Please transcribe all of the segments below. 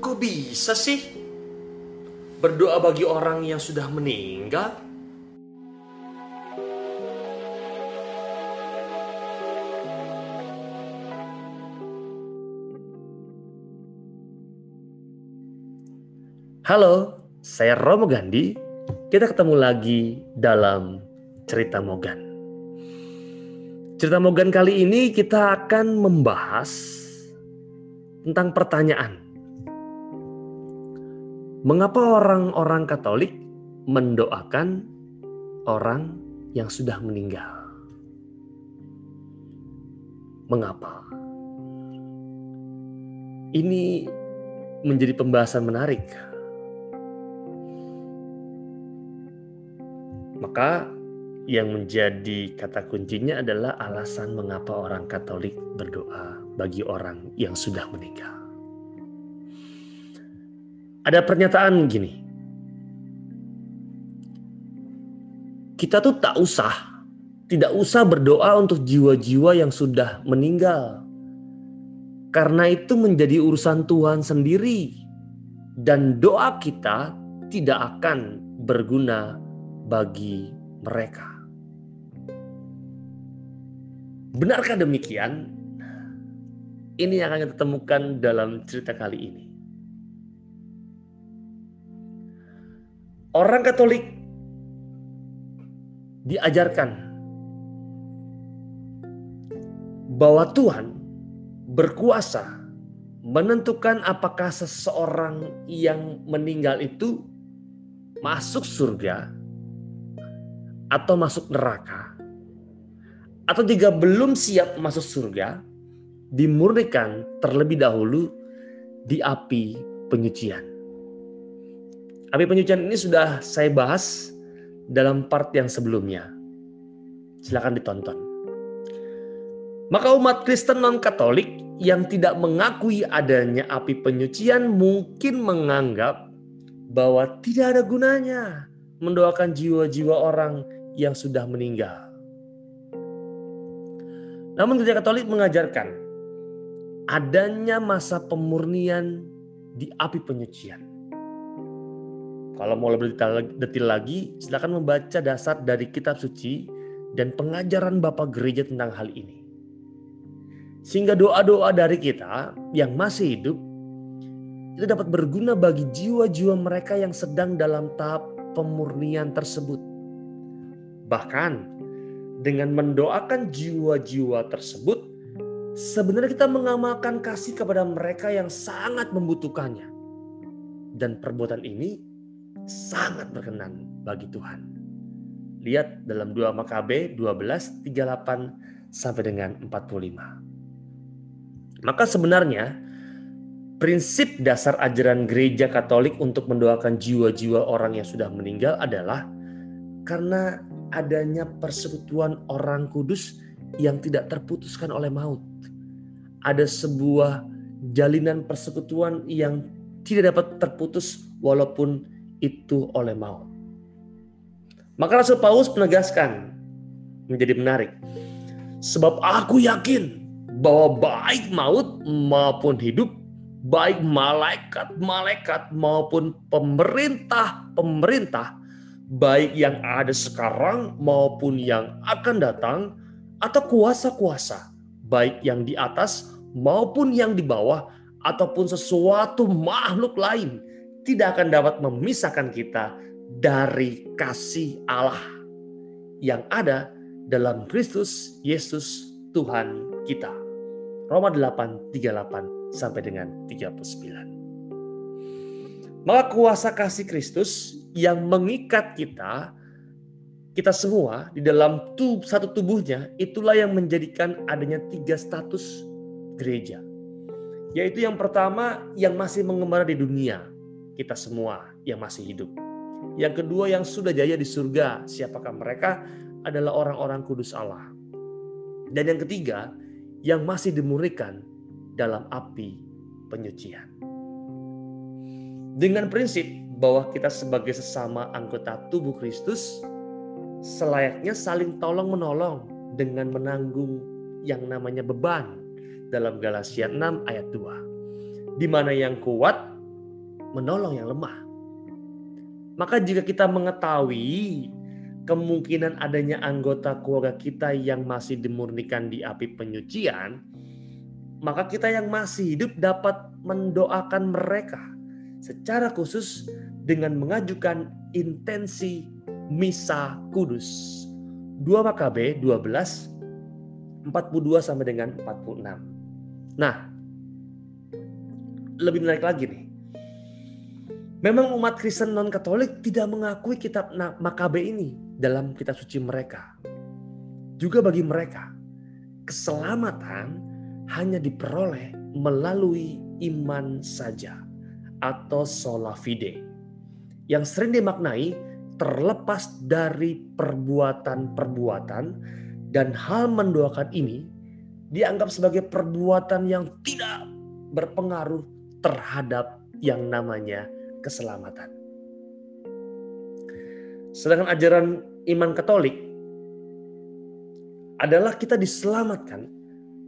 Kok bisa sih berdoa bagi orang yang sudah meninggal? Halo, saya Romo Gandhi. Kita ketemu lagi dalam Cerita Mogan. Cerita Mogan kali ini kita akan membahas tentang pertanyaan. Mengapa orang-orang Katolik mendoakan orang yang sudah meninggal? Mengapa? Ini menjadi pembahasan menarik Maka yang menjadi kata kuncinya adalah alasan mengapa orang Katolik berdoa bagi orang yang sudah meninggal. Ada pernyataan gini. Kita tuh tak usah, tidak usah berdoa untuk jiwa-jiwa yang sudah meninggal. Karena itu menjadi urusan Tuhan sendiri. Dan doa kita tidak akan berguna bagi mereka. Benarkah demikian? Ini yang akan kita temukan dalam cerita kali ini. Orang Katolik diajarkan bahwa Tuhan berkuasa menentukan apakah seseorang yang meninggal itu masuk surga atau masuk neraka, atau jika belum siap masuk surga, dimurnikan terlebih dahulu di api penyucian. Api penyucian ini sudah saya bahas dalam part yang sebelumnya. Silakan ditonton. Maka umat Kristen non-Katolik yang tidak mengakui adanya api penyucian mungkin menganggap bahwa tidak ada gunanya mendoakan jiwa-jiwa orang yang sudah meninggal. Namun gereja Katolik mengajarkan adanya masa pemurnian di api penyucian. Kalau mau lebih detail lagi, silakan membaca dasar dari kitab suci dan pengajaran Bapak Gereja tentang hal ini. Sehingga doa-doa dari kita yang masih hidup itu dapat berguna bagi jiwa-jiwa mereka yang sedang dalam tahap pemurnian tersebut. Bahkan dengan mendoakan jiwa-jiwa tersebut, sebenarnya kita mengamalkan kasih kepada mereka yang sangat membutuhkannya. Dan perbuatan ini sangat berkenan bagi Tuhan. Lihat dalam 2 Makabe 12, 38 sampai dengan 45. Maka sebenarnya prinsip dasar ajaran gereja Katolik untuk mendoakan jiwa-jiwa orang yang sudah meninggal adalah karena adanya persekutuan orang kudus yang tidak terputuskan oleh maut. Ada sebuah jalinan persekutuan yang tidak dapat terputus walaupun itu oleh maut. Maka Rasul Paulus menegaskan menjadi menarik. Sebab aku yakin bahwa baik maut maupun hidup, baik malaikat-malaikat maupun pemerintah-pemerintah baik yang ada sekarang maupun yang akan datang, atau kuasa-kuasa, baik yang di atas maupun yang di bawah, ataupun sesuatu makhluk lain, tidak akan dapat memisahkan kita dari kasih Allah yang ada dalam Kristus Yesus Tuhan kita. Roma 8, 38 sampai dengan 39. Maka kuasa kasih Kristus yang mengikat kita, kita semua di dalam tub, satu tubuhnya, itulah yang menjadikan adanya tiga status gereja. Yaitu yang pertama yang masih mengembara di dunia, kita semua yang masih hidup. Yang kedua yang sudah jaya di surga, siapakah mereka? Adalah orang-orang kudus Allah. Dan yang ketiga, yang masih dimurnikan dalam api penyucian. Dengan prinsip bahwa kita sebagai sesama anggota tubuh Kristus selayaknya saling tolong menolong dengan menanggung yang namanya beban dalam Galatia 6 ayat 2. Di mana yang kuat menolong yang lemah. Maka jika kita mengetahui kemungkinan adanya anggota keluarga kita yang masih dimurnikan di api penyucian, maka kita yang masih hidup dapat mendoakan mereka secara khusus dengan mengajukan intensi misa kudus. 2 Makabe 12 42 sampai dengan 46. Nah, lebih menarik lagi nih. Memang umat Kristen non-Katolik tidak mengakui kitab Makabe ini dalam kitab suci mereka. Juga bagi mereka, keselamatan hanya diperoleh melalui iman saja atau sola fide. Yang sering dimaknai terlepas dari perbuatan-perbuatan dan hal mendoakan ini dianggap sebagai perbuatan yang tidak berpengaruh terhadap yang namanya keselamatan. Sedangkan ajaran iman Katolik adalah kita diselamatkan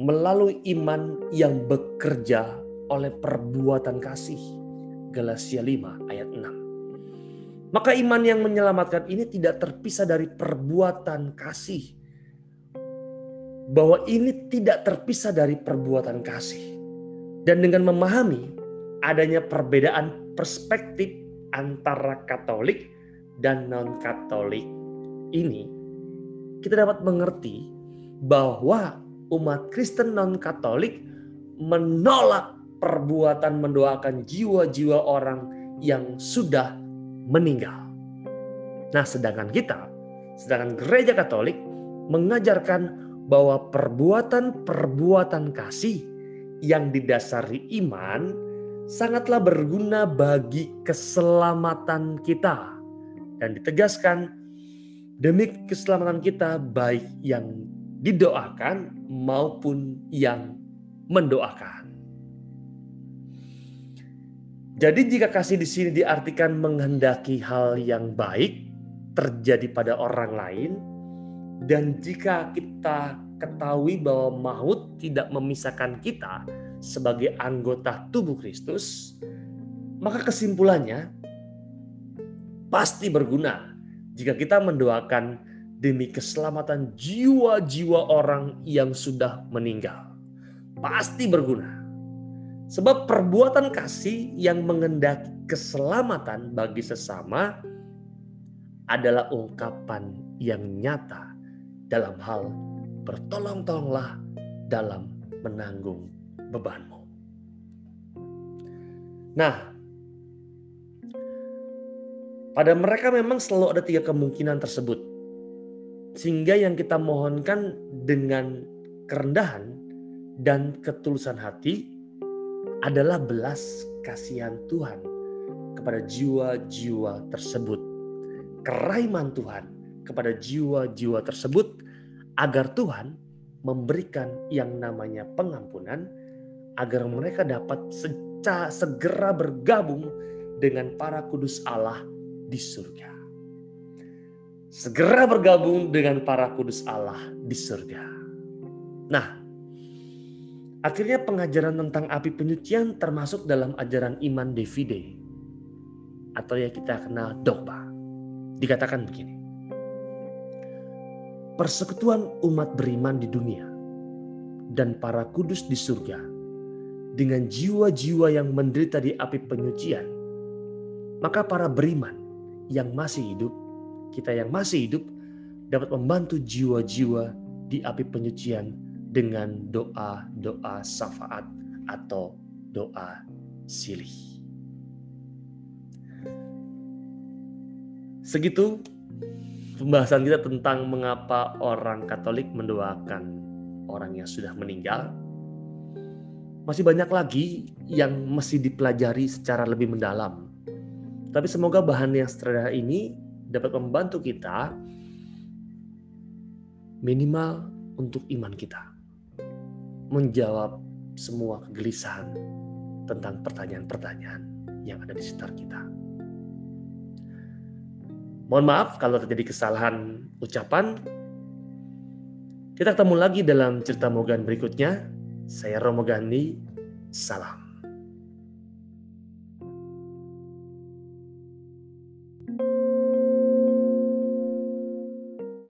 melalui iman yang bekerja oleh perbuatan kasih. Galatia 5 ayat 6. Maka iman yang menyelamatkan ini tidak terpisah dari perbuatan kasih. Bahwa ini tidak terpisah dari perbuatan kasih. Dan dengan memahami adanya perbedaan perspektif antara Katolik dan non-Katolik ini, kita dapat mengerti bahwa umat Kristen non-Katolik menolak perbuatan mendoakan jiwa-jiwa orang yang sudah meninggal. Nah, sedangkan kita, sedangkan gereja Katolik mengajarkan bahwa perbuatan-perbuatan kasih yang didasari iman sangatlah berguna bagi keselamatan kita dan ditegaskan demi keselamatan kita baik yang didoakan maupun yang mendoakan. Jadi jika kasih di sini diartikan menghendaki hal yang baik terjadi pada orang lain dan jika kita ketahui bahwa maut tidak memisahkan kita sebagai anggota tubuh Kristus, maka kesimpulannya pasti berguna jika kita mendoakan demi keselamatan jiwa-jiwa orang yang sudah meninggal. Pasti berguna. Sebab perbuatan kasih yang mengendaki keselamatan bagi sesama adalah ungkapan yang nyata dalam hal bertolong-tolonglah dalam menanggung bebanmu. Nah, pada mereka memang selalu ada tiga kemungkinan tersebut. Sehingga yang kita mohonkan dengan kerendahan dan ketulusan hati adalah belas kasihan Tuhan kepada jiwa-jiwa tersebut. Kerahiman Tuhan kepada jiwa-jiwa tersebut agar Tuhan memberikan yang namanya pengampunan agar mereka dapat segera bergabung dengan para kudus Allah di surga. Segera bergabung dengan para kudus Allah di surga. Nah, akhirnya pengajaran tentang api penyucian termasuk dalam ajaran iman Davide atau yang kita kenal dogma. Dikatakan begini. Persekutuan umat beriman di dunia dan para kudus di surga dengan jiwa-jiwa yang menderita di api penyucian, maka para beriman yang masih hidup, kita yang masih hidup dapat membantu jiwa-jiwa di api penyucian dengan doa-doa syafaat atau doa silih. Segitu pembahasan kita tentang mengapa orang Katolik mendoakan orang yang sudah meninggal. Masih banyak lagi yang mesti dipelajari secara lebih mendalam tapi semoga bahan yang sederhana ini dapat membantu kita minimal untuk iman kita. Menjawab semua kegelisahan tentang pertanyaan-pertanyaan yang ada di sekitar kita. Mohon maaf kalau terjadi kesalahan ucapan. Kita ketemu lagi dalam cerita Mogan berikutnya. Saya Romo Gandhi. Salam.